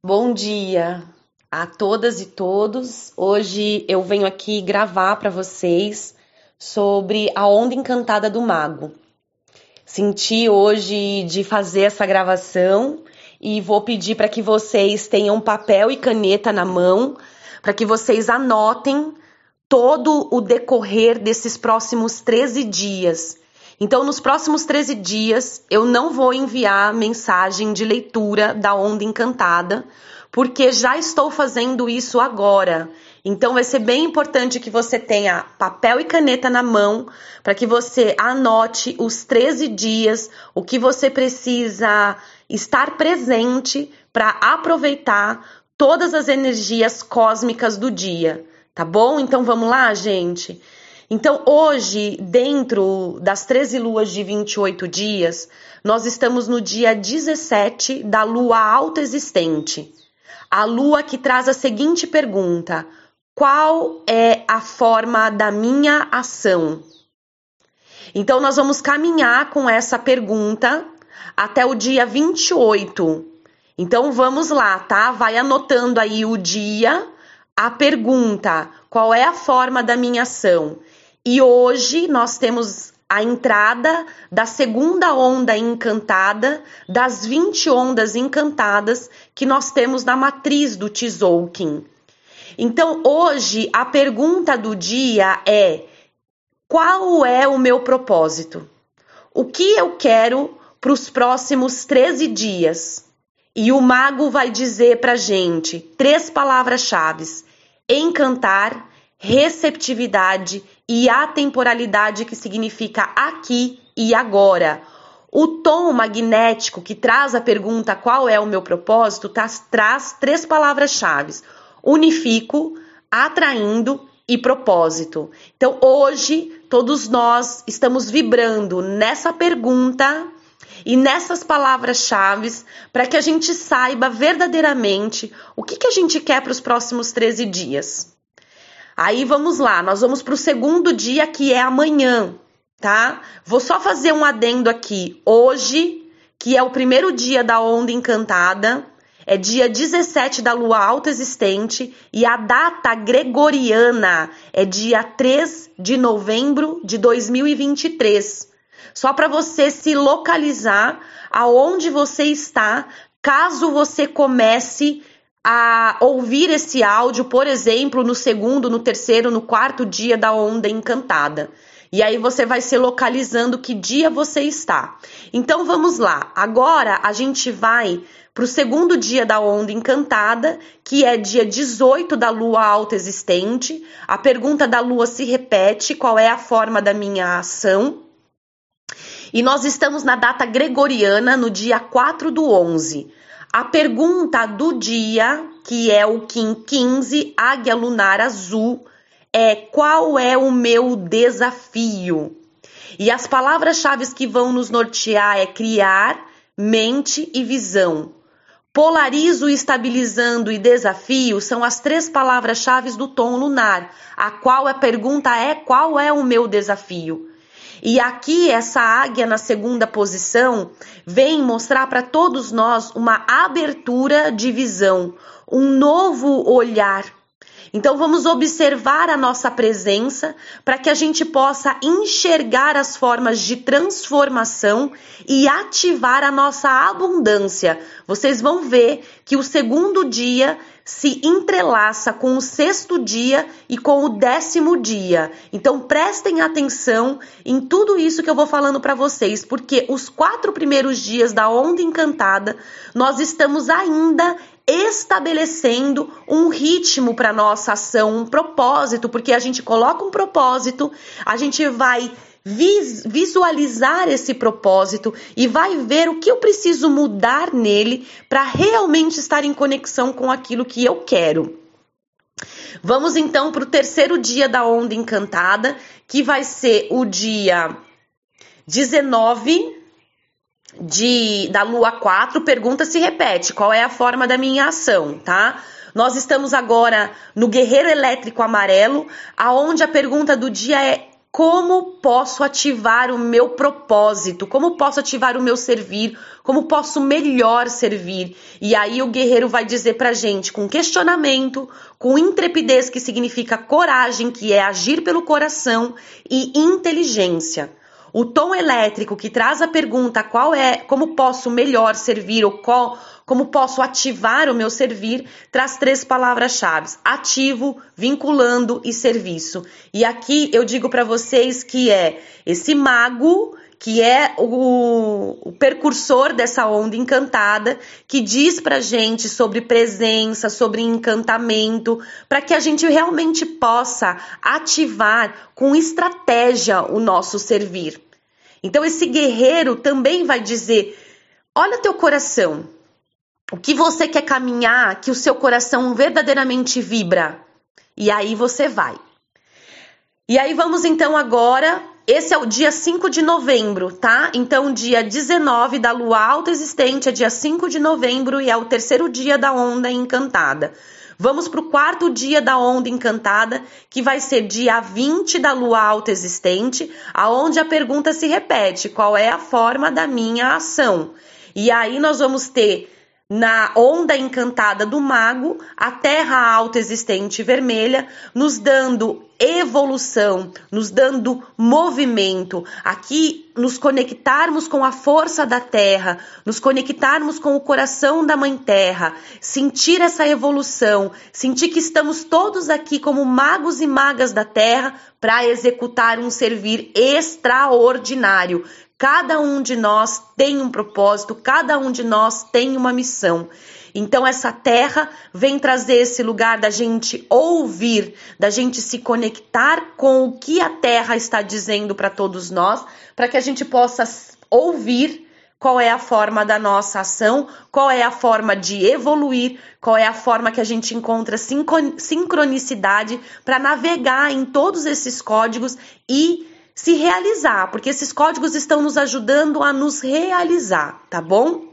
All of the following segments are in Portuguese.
Bom dia a todas e todos. Hoje eu venho aqui gravar para vocês sobre a onda encantada do mago. Senti hoje de fazer essa gravação e vou pedir para que vocês tenham papel e caneta na mão, para que vocês anotem todo o decorrer desses próximos 13 dias. Então, nos próximos 13 dias, eu não vou enviar mensagem de leitura da onda encantada, porque já estou fazendo isso agora. Então vai ser bem importante que você tenha papel e caneta na mão para que você anote os 13 dias, o que você precisa estar presente para aproveitar todas as energias cósmicas do dia, tá bom? Então vamos lá, gente. Então, hoje, dentro das 13 luas de 28 dias, nós estamos no dia 17 da lua autoexistente. A lua que traz a seguinte pergunta: Qual é a forma da minha ação? Então, nós vamos caminhar com essa pergunta até o dia 28. Então, vamos lá, tá? Vai anotando aí o dia, a pergunta: Qual é a forma da minha ação? E hoje nós temos a entrada da segunda onda encantada, das 20 ondas encantadas que nós temos na matriz do Tzolk'in. Então, hoje a pergunta do dia é: qual é o meu propósito? O que eu quero para os próximos 13 dias? E o mago vai dizer para gente três palavras-chave: encantar, receptividade e atemporalidade, que significa aqui e agora. O tom magnético que traz a pergunta qual é o meu propósito tá, traz três palavras-chave: unifico, atraindo e propósito. Então, hoje, todos nós estamos vibrando nessa pergunta e nessas palavras-chave para que a gente saiba verdadeiramente o que, que a gente quer para os próximos 13 dias. Aí vamos lá, nós vamos para o segundo dia que é amanhã, tá? Vou só fazer um adendo aqui. Hoje, que é o primeiro dia da onda encantada, é dia 17 da lua alta existente e a data gregoriana é dia 3 de novembro de 2023. Só para você se localizar aonde você está, caso você comece a ouvir esse áudio, por exemplo, no segundo, no terceiro, no quarto dia da onda encantada. E aí você vai se localizando que dia você está. Então vamos lá. Agora a gente vai para o segundo dia da onda encantada, que é dia 18 da lua alta existente. A pergunta da lua se repete: qual é a forma da minha ação? E nós estamos na data gregoriana, no dia 4 do 11. A pergunta do dia, que é o Kim 15, Águia Lunar Azul, é qual é o meu desafio? E as palavras-chave que vão nos nortear é criar, mente e visão. Polarizo, estabilizando e desafio são as três palavras-chave do tom lunar, a qual a pergunta é qual é o meu desafio? E aqui essa águia na segunda posição vem mostrar para todos nós uma abertura de visão, um novo olhar. Então vamos observar a nossa presença para que a gente possa enxergar as formas de transformação e ativar a nossa abundância. Vocês vão ver que o segundo dia se entrelaça com o sexto dia e com o décimo dia. Então prestem atenção em tudo isso que eu vou falando para vocês, porque os quatro primeiros dias da onda encantada nós estamos ainda estabelecendo um ritmo para nossa ação, um propósito, porque a gente coloca um propósito, a gente vai visualizar esse propósito e vai ver o que eu preciso mudar nele para realmente estar em conexão com aquilo que eu quero. Vamos então para o terceiro dia da onda encantada, que vai ser o dia 19 de, da lua 4. Pergunta se repete: qual é a forma da minha ação, tá? Nós estamos agora no Guerreiro Elétrico Amarelo, aonde a pergunta do dia é como posso ativar o meu propósito, como posso ativar o meu servir, como posso melhor servir. E aí o guerreiro vai dizer pra gente com questionamento, com intrepidez que significa coragem, que é agir pelo coração e inteligência. O tom elétrico que traz a pergunta qual é, como posso melhor servir ou qual, como posso ativar o meu servir, traz três palavras-chave: ativo, vinculando e serviço. E aqui eu digo para vocês que é esse mago que é o, o, percursor dessa onda encantada, que diz pra gente sobre presença, sobre encantamento, para que a gente realmente possa ativar com estratégia o nosso servir. Então esse guerreiro também vai dizer: olha teu coração. O que você quer caminhar, que o seu coração verdadeiramente vibra. E aí você vai. E aí vamos então agora. Esse é o dia 5 de novembro, tá? Então, dia 19 da lua alta existente é dia 5 de novembro e é o terceiro dia da onda encantada. Vamos para o quarto dia da onda encantada, que vai ser dia 20 da lua alta existente, aonde a pergunta se repete: qual é a forma da minha ação? E aí nós vamos ter na onda encantada do mago, a terra alta existente vermelha, nos dando evolução, nos dando movimento. Aqui, nos conectarmos com a força da terra, nos conectarmos com o coração da mãe terra, sentir essa evolução, sentir que estamos todos aqui como magos e magas da terra para executar um servir extraordinário, Cada um de nós tem um propósito, cada um de nós tem uma missão. Então, essa terra vem trazer esse lugar da gente ouvir, da gente se conectar com o que a terra está dizendo para todos nós, para que a gente possa ouvir qual é a forma da nossa ação, qual é a forma de evoluir, qual é a forma que a gente encontra sincronicidade para navegar em todos esses códigos e se realizar, porque esses códigos estão nos ajudando a nos realizar, tá bom?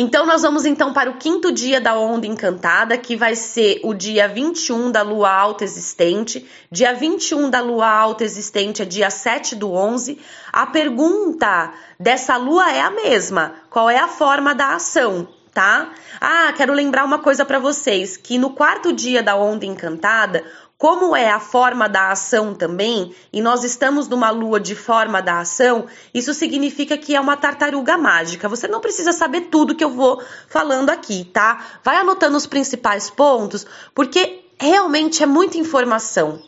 Então, nós vamos então para o quinto dia da onda encantada, que vai ser o dia 21 da lua alta existente. Dia 21 da lua alta existente é dia 7 do 11. A pergunta dessa lua é a mesma: qual é a forma da ação? Tá? Ah, quero lembrar uma coisa para vocês: que no quarto dia da onda encantada, como é a forma da ação também, e nós estamos numa lua de forma da ação, isso significa que é uma tartaruga mágica. Você não precisa saber tudo que eu vou falando aqui, tá? Vai anotando os principais pontos, porque realmente é muita informação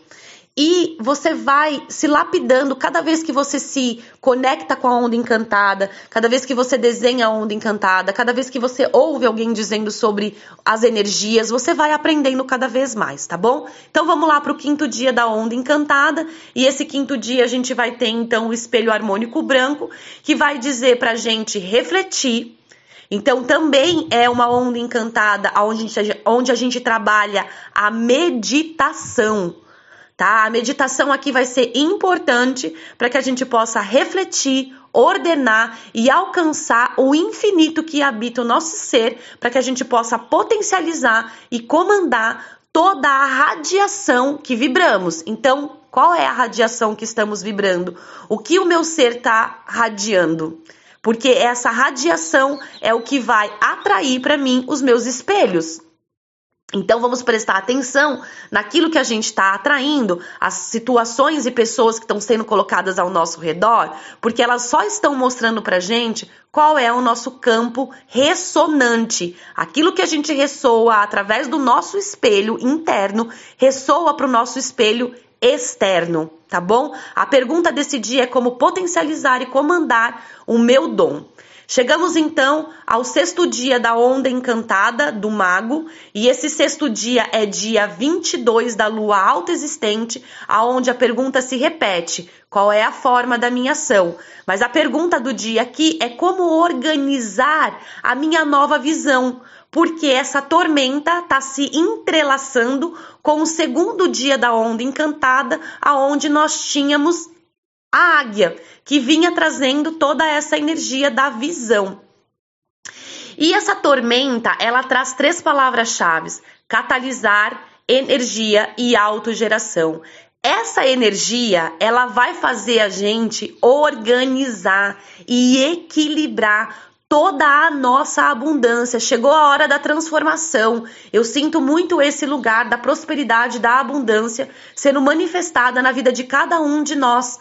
e você vai se lapidando cada vez que você se conecta com a onda encantada, cada vez que você desenha a onda encantada, cada vez que você ouve alguém dizendo sobre as energias, você vai aprendendo cada vez mais, tá bom? Então vamos lá para o quinto dia da onda encantada. E esse quinto dia a gente vai ter então o espelho harmônico branco que vai dizer para gente refletir. Então também é uma onda encantada onde a gente, onde a gente trabalha a meditação tá? A meditação aqui vai ser importante para que a gente possa refletir, ordenar e alcançar o infinito que habita o nosso ser, para que a gente possa potencializar e comandar toda a radiação que vibramos. Então, qual é a radiação que estamos vibrando? O que o meu ser está radiando? Porque essa radiação é o que vai atrair para mim os meus espelhos. Então vamos prestar atenção naquilo que a gente está atraindo, as situações e pessoas que estão sendo colocadas ao nosso redor, porque elas só estão mostrando para gente qual é o nosso campo ressonante. Aquilo que a gente ressoa através do nosso espelho interno ressoa para o nosso espelho externo, tá bom? A pergunta desse dia é como potencializar e comandar o meu dom. Chegamos então ao sexto dia da onda encantada do mago, e esse sexto dia é dia 22 da lua alta existente, aonde a pergunta se repete: qual é a forma da minha ação? Mas a pergunta do dia aqui é como organizar a minha nova visão, porque essa tormenta está se entrelaçando com o segundo dia da onda encantada, aonde nós tínhamos a águia, que vinha trazendo toda essa energia da visão. E essa tormenta, ela traz três palavras-chave: catalisar, energia e autogeração. essa energia, ela vai fazer a gente organizar e equilibrar toda a nossa abundância. Chegou a hora da transformação. Eu sinto muito esse lugar da prosperidade, da abundância sendo manifestada na vida de cada um de nós.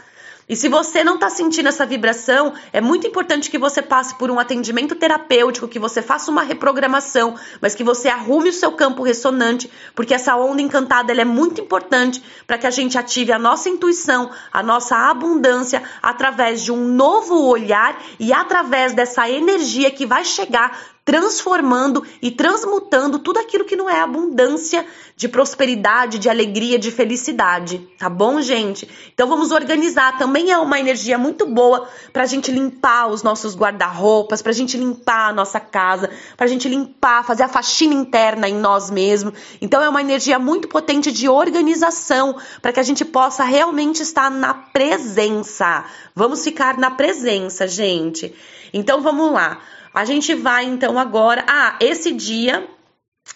E se você não está sentindo essa vibração, é muito importante que você passe por um atendimento terapêutico, que você faça uma reprogramação, mas que você arrume o seu campo ressonante, porque essa onda encantada é muito importante para que a gente ative a nossa intuição, a nossa abundância através de um novo olhar e através dessa energia que vai chegar transformando e transmutando tudo aquilo que não é abundância de prosperidade, de alegria, de felicidade, tá bom, gente? Então vamos organizar. Também é uma energia muito boa pra gente limpar os nossos guarda-roupas, pra gente limpar a nossa casa, pra gente limpar, fazer a faxina interna em nós mesmos. Então é uma energia muito potente de organização para que a gente possa realmente estar na presença. Vamos ficar na presença, gente. Então vamos lá. A gente vai então agora. Ah, esse dia,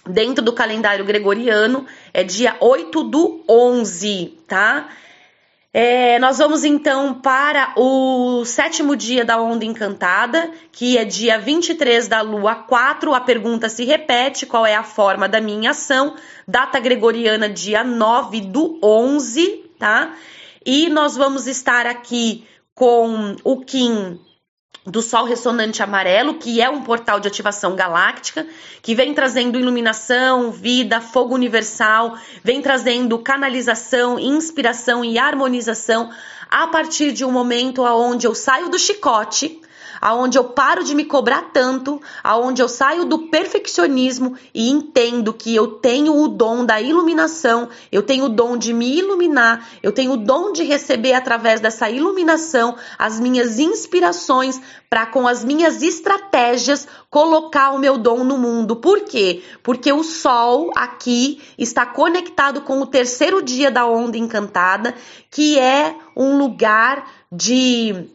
dentro do calendário gregoriano, é dia 8 do 11, tá? É, nós vamos então para o sétimo dia da onda encantada, que é dia 23 da lua 4. A pergunta se repete: qual é a forma da minha ação? Data gregoriana, dia 9 do 11, tá? E nós vamos estar aqui com o Kim do Sol Ressonante Amarelo, que é um portal de ativação galáctica, que vem trazendo iluminação, vida, fogo universal, vem trazendo canalização, inspiração e harmonização a partir de um momento onde eu saio do chicote aonde eu paro de me cobrar tanto, aonde eu saio do perfeccionismo e entendo que eu tenho o dom da iluminação, eu tenho o dom de me iluminar, eu tenho o dom de receber através dessa iluminação as minhas inspirações para com as minhas estratégias colocar o meu dom no mundo. Por quê? Porque o sol aqui está conectado com o terceiro dia da onda encantada, que é um lugar de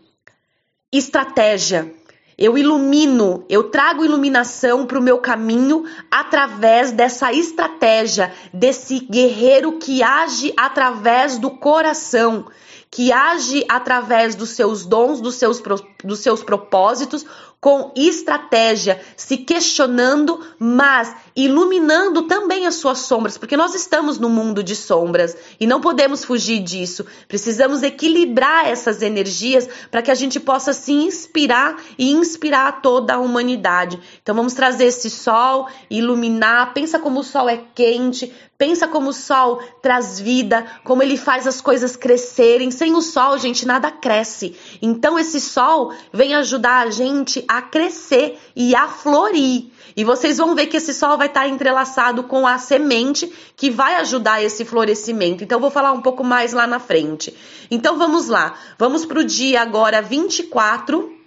estratégia. Eu ilumino, eu trago iluminação para o meu caminho através dessa estratégia, desse guerreiro que age através do coração, que age através dos seus dons, dos seus, dos seus propósitos, com estratégia, se questionando, mas iluminando também as suas sombras, porque nós estamos no mundo de sombras e não podemos fugir disso. Precisamos equilibrar essas energias para que a gente possa se inspirar e inspirar toda a humanidade. Então vamos trazer esse sol, iluminar, pensa como o sol é quente, Pensa como o sol traz vida, como ele faz as coisas crescerem. Sem o sol, gente, nada cresce. Então esse sol vem ajudar a gente a crescer e a florir. E vocês vão ver que esse sol vai estar entrelaçado com a semente que vai ajudar esse florescimento. Então vou falar um pouco mais lá na frente. Então vamos lá. Vamos para o dia agora 24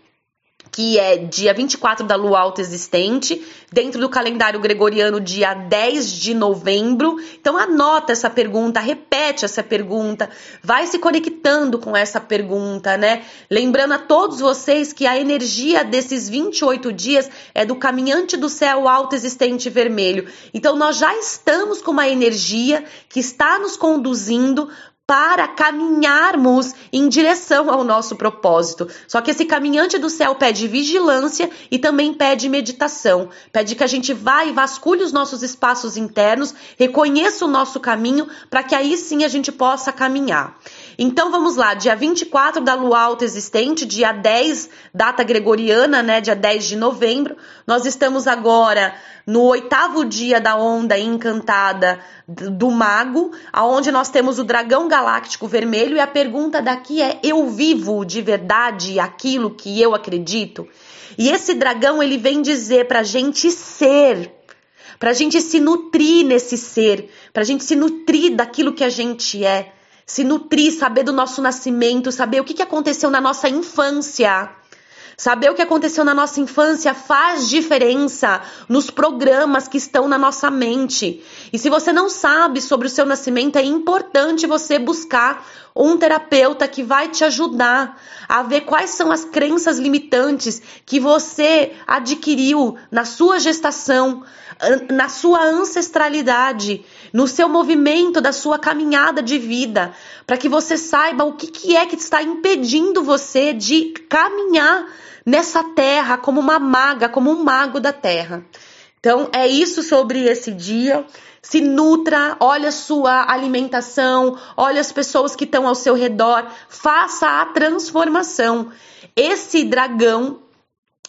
que é dia 24 da lua alta existente, dentro do calendário gregoriano, dia 10 de novembro. Então, anota essa pergunta, repete essa pergunta, vai se conectando com essa pergunta, né? Lembrando a todos vocês que a energia desses 28 dias é do caminhante do céu alto existente vermelho. Então, nós já estamos com uma energia que está nos conduzindo para caminharmos em direção ao nosso propósito. Só que esse caminhante do céu pede vigilância e também pede meditação. Pede que a gente vá e vasculhe os nossos espaços internos, reconheça o nosso caminho, para que aí sim a gente possa caminhar. Então vamos lá, dia 24 da lua alta existente, dia 10, data gregoriana, né, dia 10 de novembro. Nós estamos agora no oitavo dia da onda encantada do mago, aonde nós temos o dragão galáctico vermelho e a pergunta daqui é: eu vivo de verdade aquilo que eu acredito? E esse dragão ele vem dizer pra gente ser, pra gente se nutrir nesse ser, pra gente se nutrir daquilo que a gente é se nutrir, saber do nosso nascimento, saber o que, que aconteceu na nossa infância. Saber o que aconteceu na nossa infância faz diferença nos programas que estão na nossa mente. E se você não sabe sobre o seu nascimento, é importante você buscar um terapeuta que vai te ajudar a ver quais são as crenças limitantes que você adquiriu na sua gestação, na sua ancestralidade, no seu movimento da sua caminhada de vida, para que você saiba o que, que é que está impedindo você de caminhar nessa terra como uma maga, como um mago da terra. Então é isso sobre esse dia. Se nutra, olha a sua alimentação, olha as pessoas que estão ao seu redor, faça a transformação. Esse dragão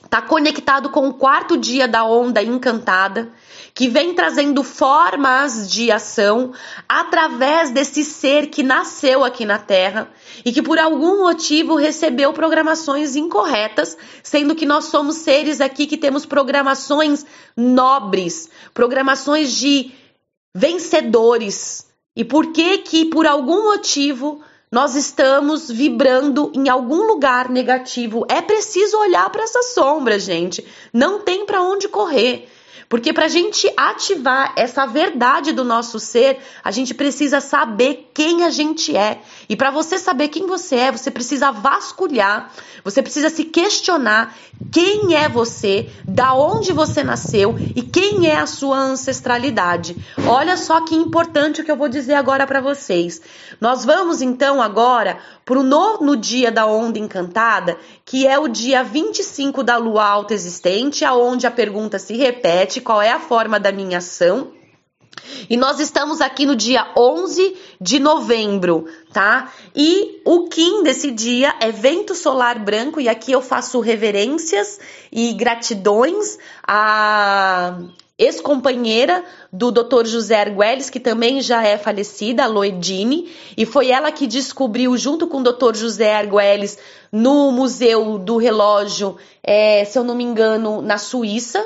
está conectado com o quarto dia da onda encantada, que vem trazendo formas de ação através desse ser que nasceu aqui na Terra e que por algum motivo recebeu programações incorretas, sendo que nós somos seres aqui que temos programações nobres, programações de vencedores. E por que que por algum motivo nós estamos vibrando em algum lugar negativo. É preciso olhar para essa sombra, gente. Não tem para onde correr. Porque para a gente ativar essa verdade do nosso ser, a gente precisa saber quem a gente é. E para você saber quem você é, você precisa vasculhar, você precisa se questionar quem é você, da onde você nasceu e quem é a sua ancestralidade. Olha só que importante o que eu vou dizer agora para vocês. Nós vamos então agora para o nono dia da onda encantada, que é o dia 25 da lua alta existente, aonde a pergunta se repete qual é a forma da minha ação. E nós estamos aqui no dia 11 de novembro, tá? E o Kim desse dia é vento solar branco, e aqui eu faço reverências e gratidões a ex-companheira do Dr. José Arguelles, que também já é falecida, a Loedine, e foi ela que descobriu, junto com o Dr. José Arguelles, no Museu do Relógio, é, se eu não me engano, na Suíça,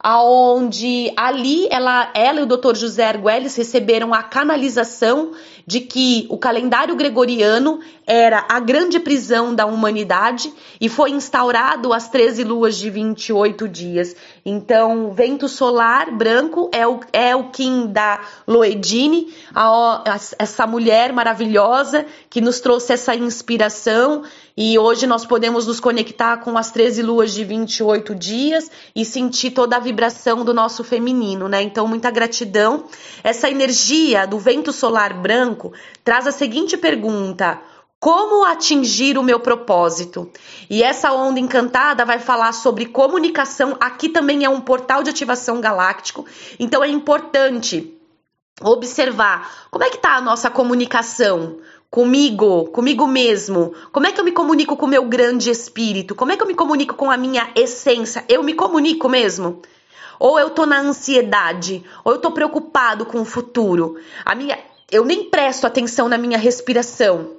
aonde ali ela, ela e o Dr. José Arguelles receberam a canalização de que o calendário gregoriano era a grande prisão da humanidade e foi instaurado as 13 luas de 28 dias. Então, vento solar branco é o, é o Kim da Loedine, a, a, essa mulher maravilhosa que nos trouxe essa inspiração e hoje nós podemos nos conectar com as 13 luas de 28 dias e sentir toda a vibração do nosso feminino, né? Então, muita gratidão. Essa energia do vento solar branco traz a seguinte pergunta: como atingir o meu propósito? E essa onda encantada vai falar sobre comunicação. Aqui também é um portal de ativação galáctico, então é importante observar como é que está a nossa comunicação comigo, comigo mesmo. Como é que eu me comunico com o meu grande espírito? Como é que eu me comunico com a minha essência? Eu me comunico mesmo? Ou eu tô na ansiedade, ou eu tô preocupado com o futuro. A minha eu nem presto atenção na minha respiração.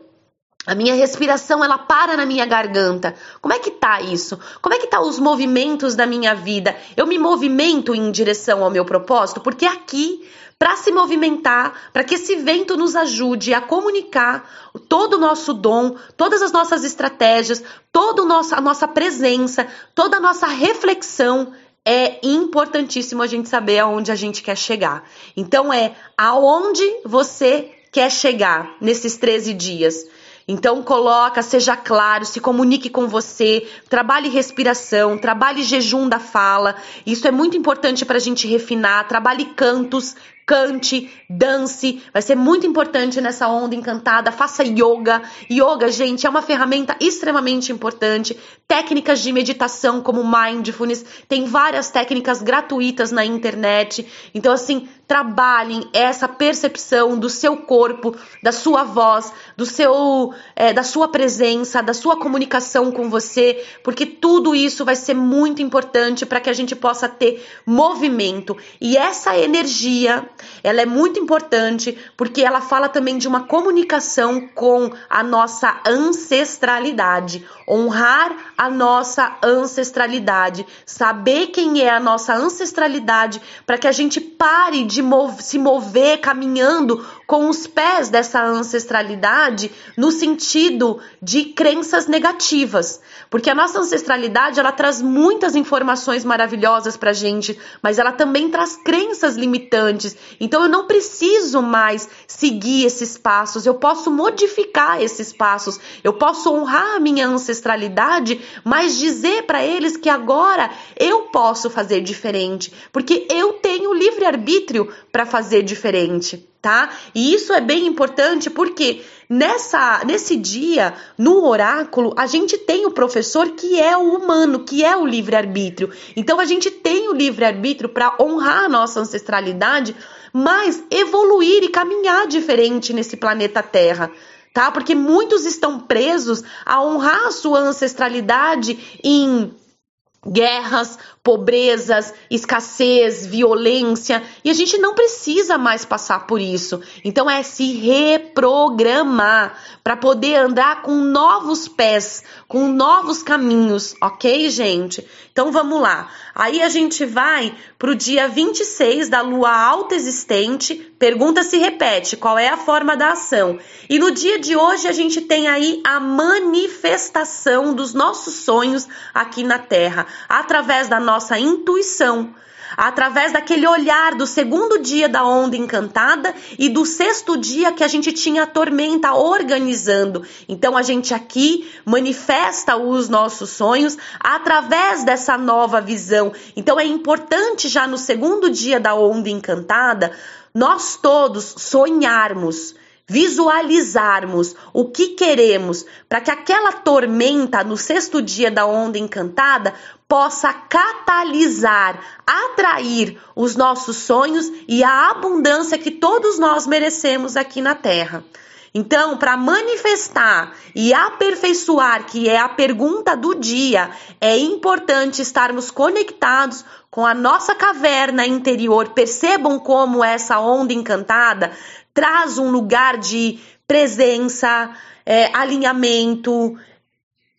A minha respiração ela para na minha garganta. Como é que tá isso? Como é que tá os movimentos da minha vida? Eu me movimento em direção ao meu propósito, porque aqui para se movimentar, para que esse vento nos ajude a comunicar todo o nosso dom, todas as nossas estratégias, toda a nossa presença, toda a nossa reflexão é importantíssimo a gente saber aonde a gente quer chegar. Então é aonde você quer chegar nesses 13 dias. Então coloca, seja claro, se comunique com você, trabalhe respiração, trabalhe jejum da fala. Isso é muito importante para a gente refinar. Trabalhe cantos, cante, dance, vai ser muito importante nessa onda encantada. Faça yoga. Yoga, gente, é uma ferramenta extremamente importante. Técnicas de meditação como mindfulness, tem várias técnicas gratuitas na internet. Então, assim, trabalhem essa percepção do seu corpo, da sua voz, do seu, é, da sua presença, da sua comunicação com você, porque tudo isso vai ser muito importante para que a gente possa ter movimento. E essa energia ela é muito importante porque ela fala também de uma comunicação com a nossa ancestralidade, honrar a nossa ancestralidade, saber quem é a nossa ancestralidade para que a gente pare de mov se mover caminhando com os pés dessa ancestralidade no sentido de crenças negativas, porque a nossa ancestralidade ela traz muitas informações maravilhosas pra gente, mas ela também traz crenças limitantes. Então eu não preciso mais seguir esses passos, eu posso modificar esses passos, eu posso honrar a minha ancestralidade, mas dizer para eles que agora eu posso fazer diferente, porque eu tenho livre arbítrio para fazer diferente tá? E isso é bem importante porque nessa nesse dia, no oráculo, a gente tem o professor que é o humano, que é o livre-arbítrio. Então a gente tem o livre-arbítrio para honrar a nossa ancestralidade, mas evoluir e caminhar diferente nesse planeta Terra. Tá? Porque muitos estão presos a honrar a sua ancestralidade em guerras, pobrezas, escassez, violência, e a gente não precisa mais passar por isso. Então é se reprogramar para poder andar com novos pés, com novos caminhos, OK, gente? Então vamos lá. Aí a gente vai pro dia 26 da lua alta existente, pergunta se repete, qual é a forma da ação? E no dia de hoje a gente tem aí a manifestação dos nossos sonhos aqui na Terra, através da nossa intuição, através daquele olhar do segundo dia da onda encantada e do sexto dia que a gente tinha a tormenta organizando. Então a gente aqui manifesta os nossos sonhos através dessa nova visão. Então é importante já no segundo dia da onda encantada nós todos sonharmos visualizarmos o que queremos, para que aquela tormenta no sexto dia da onda encantada possa catalisar, atrair os nossos sonhos e a abundância que todos nós merecemos aqui na Terra. Então, para manifestar e aperfeiçoar, que é a pergunta do dia, é importante estarmos conectados com a nossa caverna interior. Percebam como essa onda encantada traz um lugar de presença, é, alinhamento,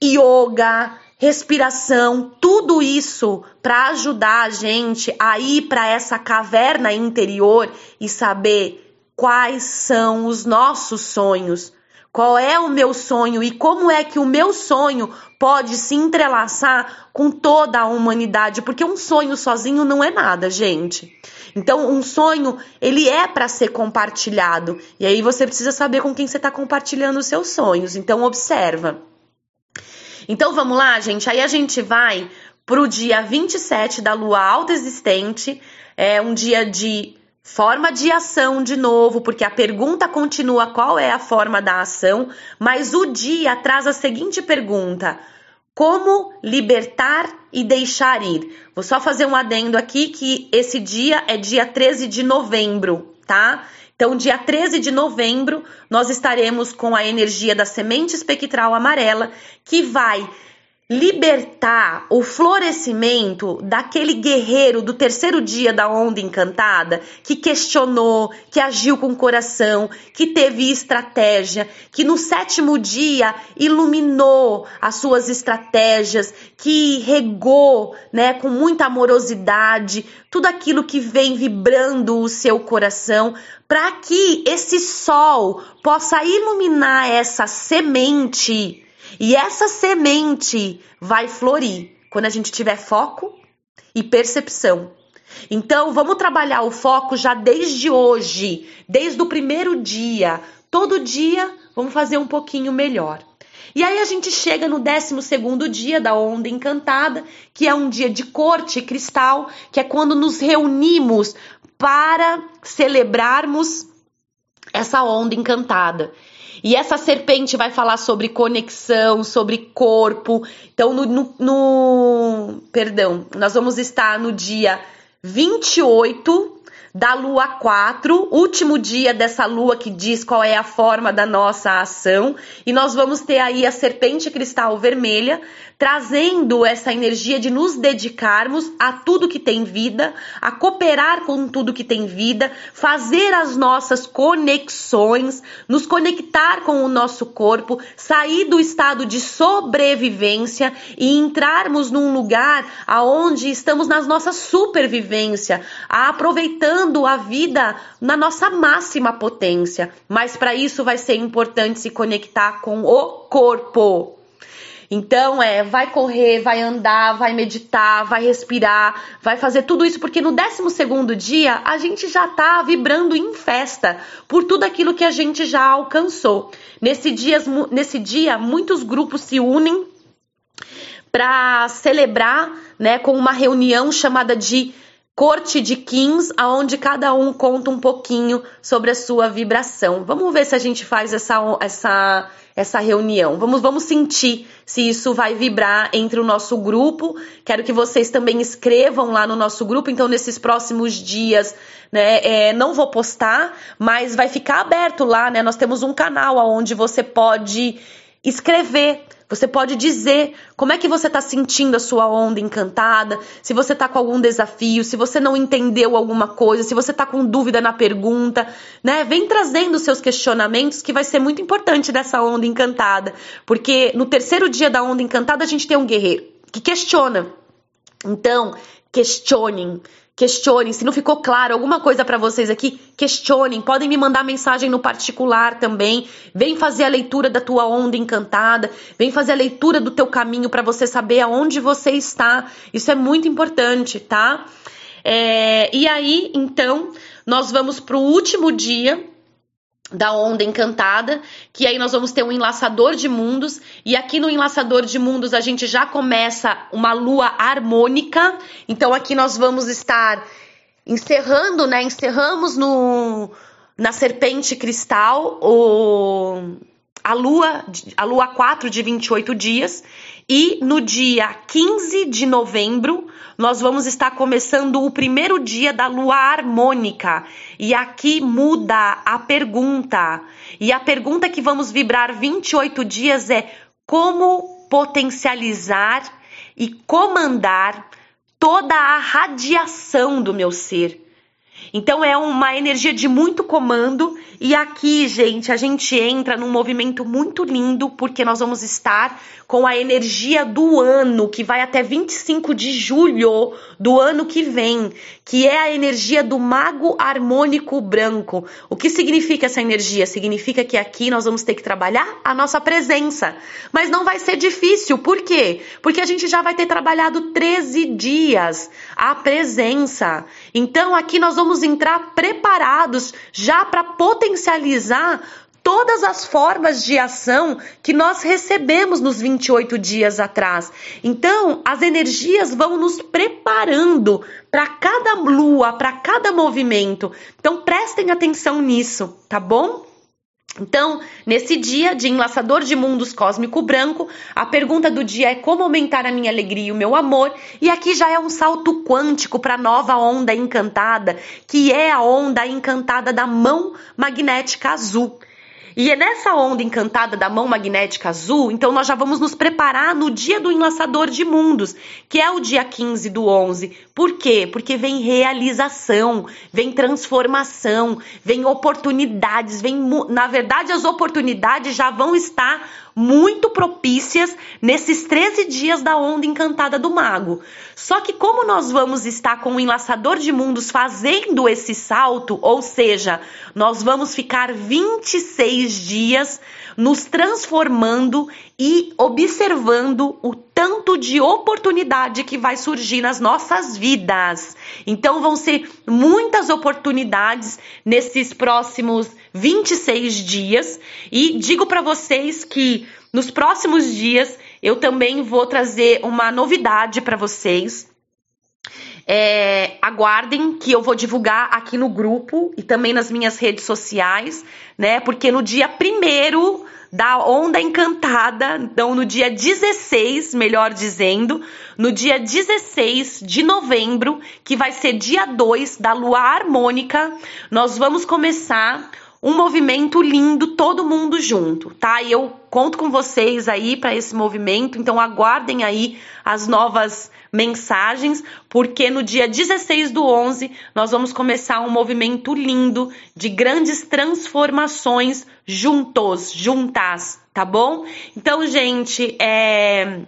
yoga, respiração, tudo isso para ajudar a gente a ir para essa caverna interior e saber quais são os nossos sonhos. Qual é o meu sonho e como é que o meu sonho pode se entrelaçar com toda a humanidade? Porque um sonho sozinho não é nada, gente. Então, um sonho, ele é para ser compartilhado. E aí você precisa saber com quem você está compartilhando os seus sonhos. Então, observa. Então, vamos lá, gente. Aí a gente vai pro dia 27 da lua alta existente. É um dia de forma de ação de novo, porque a pergunta continua qual é a forma da ação, mas o dia traz a seguinte pergunta: como libertar e deixar ir? Vou só fazer um adendo aqui que esse dia é dia 13 de novembro, tá? Então, dia 13 de novembro, nós estaremos com a energia da semente espectral amarela, que vai libertar o florescimento daquele guerreiro do terceiro dia da onda encantada que questionou, que agiu com coração, que teve estratégia, que no sétimo dia iluminou as suas estratégias, que regou, né, com muita amorosidade, tudo aquilo que vem vibrando o seu coração, para que esse sol possa iluminar essa semente e essa semente vai florir quando a gente tiver foco e percepção. Então, vamos trabalhar o foco já desde hoje, desde o primeiro dia. Todo dia, vamos fazer um pouquinho melhor. E aí a gente chega no 12 segundo dia da onda encantada, que é um dia de corte cristal, que é quando nos reunimos para celebrarmos essa onda encantada. E essa serpente vai falar sobre conexão, sobre corpo. Então, no, no, no perdão, nós vamos estar no dia 28 da lua 4, último dia dessa lua que diz qual é a forma da nossa ação, e nós vamos ter aí a serpente cristal vermelha trazendo essa energia de nos dedicarmos a tudo que tem vida, a cooperar com tudo que tem vida, fazer as nossas conexões, nos conectar com o nosso corpo, sair do estado de sobrevivência e entrarmos num lugar aonde estamos nas nossa supervivência, aproveitando a vida na nossa máxima potência. Mas para isso vai ser importante se conectar com o corpo. Então, é, vai correr, vai andar, vai meditar, vai respirar, vai fazer tudo isso, porque no 12 dia a gente já tá vibrando em festa por tudo aquilo que a gente já alcançou. Nesse dia, nesse dia muitos grupos se unem para celebrar, né, com uma reunião chamada de Corte de Kings, aonde cada um conta um pouquinho sobre a sua vibração. Vamos ver se a gente faz essa, essa, essa reunião. Vamos, vamos sentir se isso vai vibrar entre o nosso grupo. Quero que vocês também escrevam lá no nosso grupo. Então, nesses próximos dias, né, é, não vou postar, mas vai ficar aberto lá, né? Nós temos um canal onde você pode escrever você pode dizer como é que você está sentindo a sua onda encantada, se você está com algum desafio, se você não entendeu alguma coisa, se você está com dúvida na pergunta, né? Vem trazendo seus questionamentos que vai ser muito importante dessa onda encantada, porque no terceiro dia da onda encantada a gente tem um guerreiro que questiona. Então, questionem, questionem. Se não ficou claro alguma coisa para vocês aqui, questionem. Podem me mandar mensagem no particular também. Vem fazer a leitura da tua onda encantada. Vem fazer a leitura do teu caminho para você saber aonde você está. Isso é muito importante, tá? É, e aí, então, nós vamos para o último dia da onda encantada, que aí nós vamos ter um enlaçador de mundos, e aqui no enlaçador de mundos a gente já começa uma lua harmônica, então aqui nós vamos estar encerrando, né? Encerramos no na serpente cristal o a lua, a lua 4 de 28 dias, e no dia 15 de novembro, nós vamos estar começando o primeiro dia da lua harmônica. E aqui muda a pergunta. E a pergunta que vamos vibrar 28 dias é: como potencializar e comandar toda a radiação do meu ser? Então é uma energia de muito comando e aqui, gente, a gente entra num movimento muito lindo porque nós vamos estar com a energia do ano que vai até 25 de julho do ano que vem, que é a energia do mago harmônico branco. O que significa essa energia? Significa que aqui nós vamos ter que trabalhar a nossa presença. Mas não vai ser difícil. Por quê? Porque a gente já vai ter trabalhado 13 dias a presença. Então aqui nós vamos entrar preparados já para potencializar todas as formas de ação que nós recebemos nos 28 dias atrás. Então, as energias vão nos preparando para cada lua, para cada movimento. Então, prestem atenção nisso, tá bom? Então, nesse dia de enlaçador de mundos cósmico branco, a pergunta do dia é como aumentar a minha alegria e o meu amor, e aqui já é um salto quântico para a nova onda encantada, que é a onda encantada da mão magnética azul. E é nessa onda encantada da mão magnética azul, então nós já vamos nos preparar no dia do enlaçador de mundos, que é o dia 15 do 11. Por quê? Porque vem realização, vem transformação, vem oportunidades, vem, na verdade as oportunidades já vão estar muito propícias nesses 13 dias da onda encantada do mago. Só que como nós vamos estar com o enlaçador de mundos fazendo esse salto, ou seja, nós vamos ficar 26 dias nos transformando e observando o tanto de oportunidade que vai surgir nas nossas vidas. Então vão ser muitas oportunidades nesses próximos 26 dias e digo para vocês que nos próximos dias eu também vou trazer uma novidade para vocês. É, aguardem que eu vou divulgar aqui no grupo e também nas minhas redes sociais, né? Porque no dia primeiro da Onda Encantada, então no dia 16, melhor dizendo, no dia 16 de novembro, que vai ser dia 2 da lua harmônica, nós vamos começar um movimento lindo, todo mundo junto, tá? E eu conto com vocês aí para esse movimento, então aguardem aí as novas mensagens, porque no dia 16 do 11 nós vamos começar um movimento lindo de grandes transformações juntos, juntas, tá bom? Então, gente, é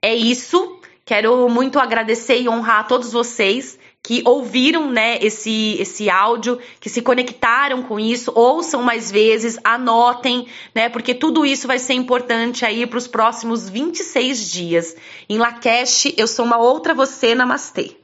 é isso. Quero muito agradecer e honrar a todos vocês que ouviram, né, esse esse áudio, que se conectaram com isso, ouçam mais vezes, anotem, né, porque tudo isso vai ser importante aí para os próximos 26 dias. Em Lakesh, eu sou uma outra você, namastê.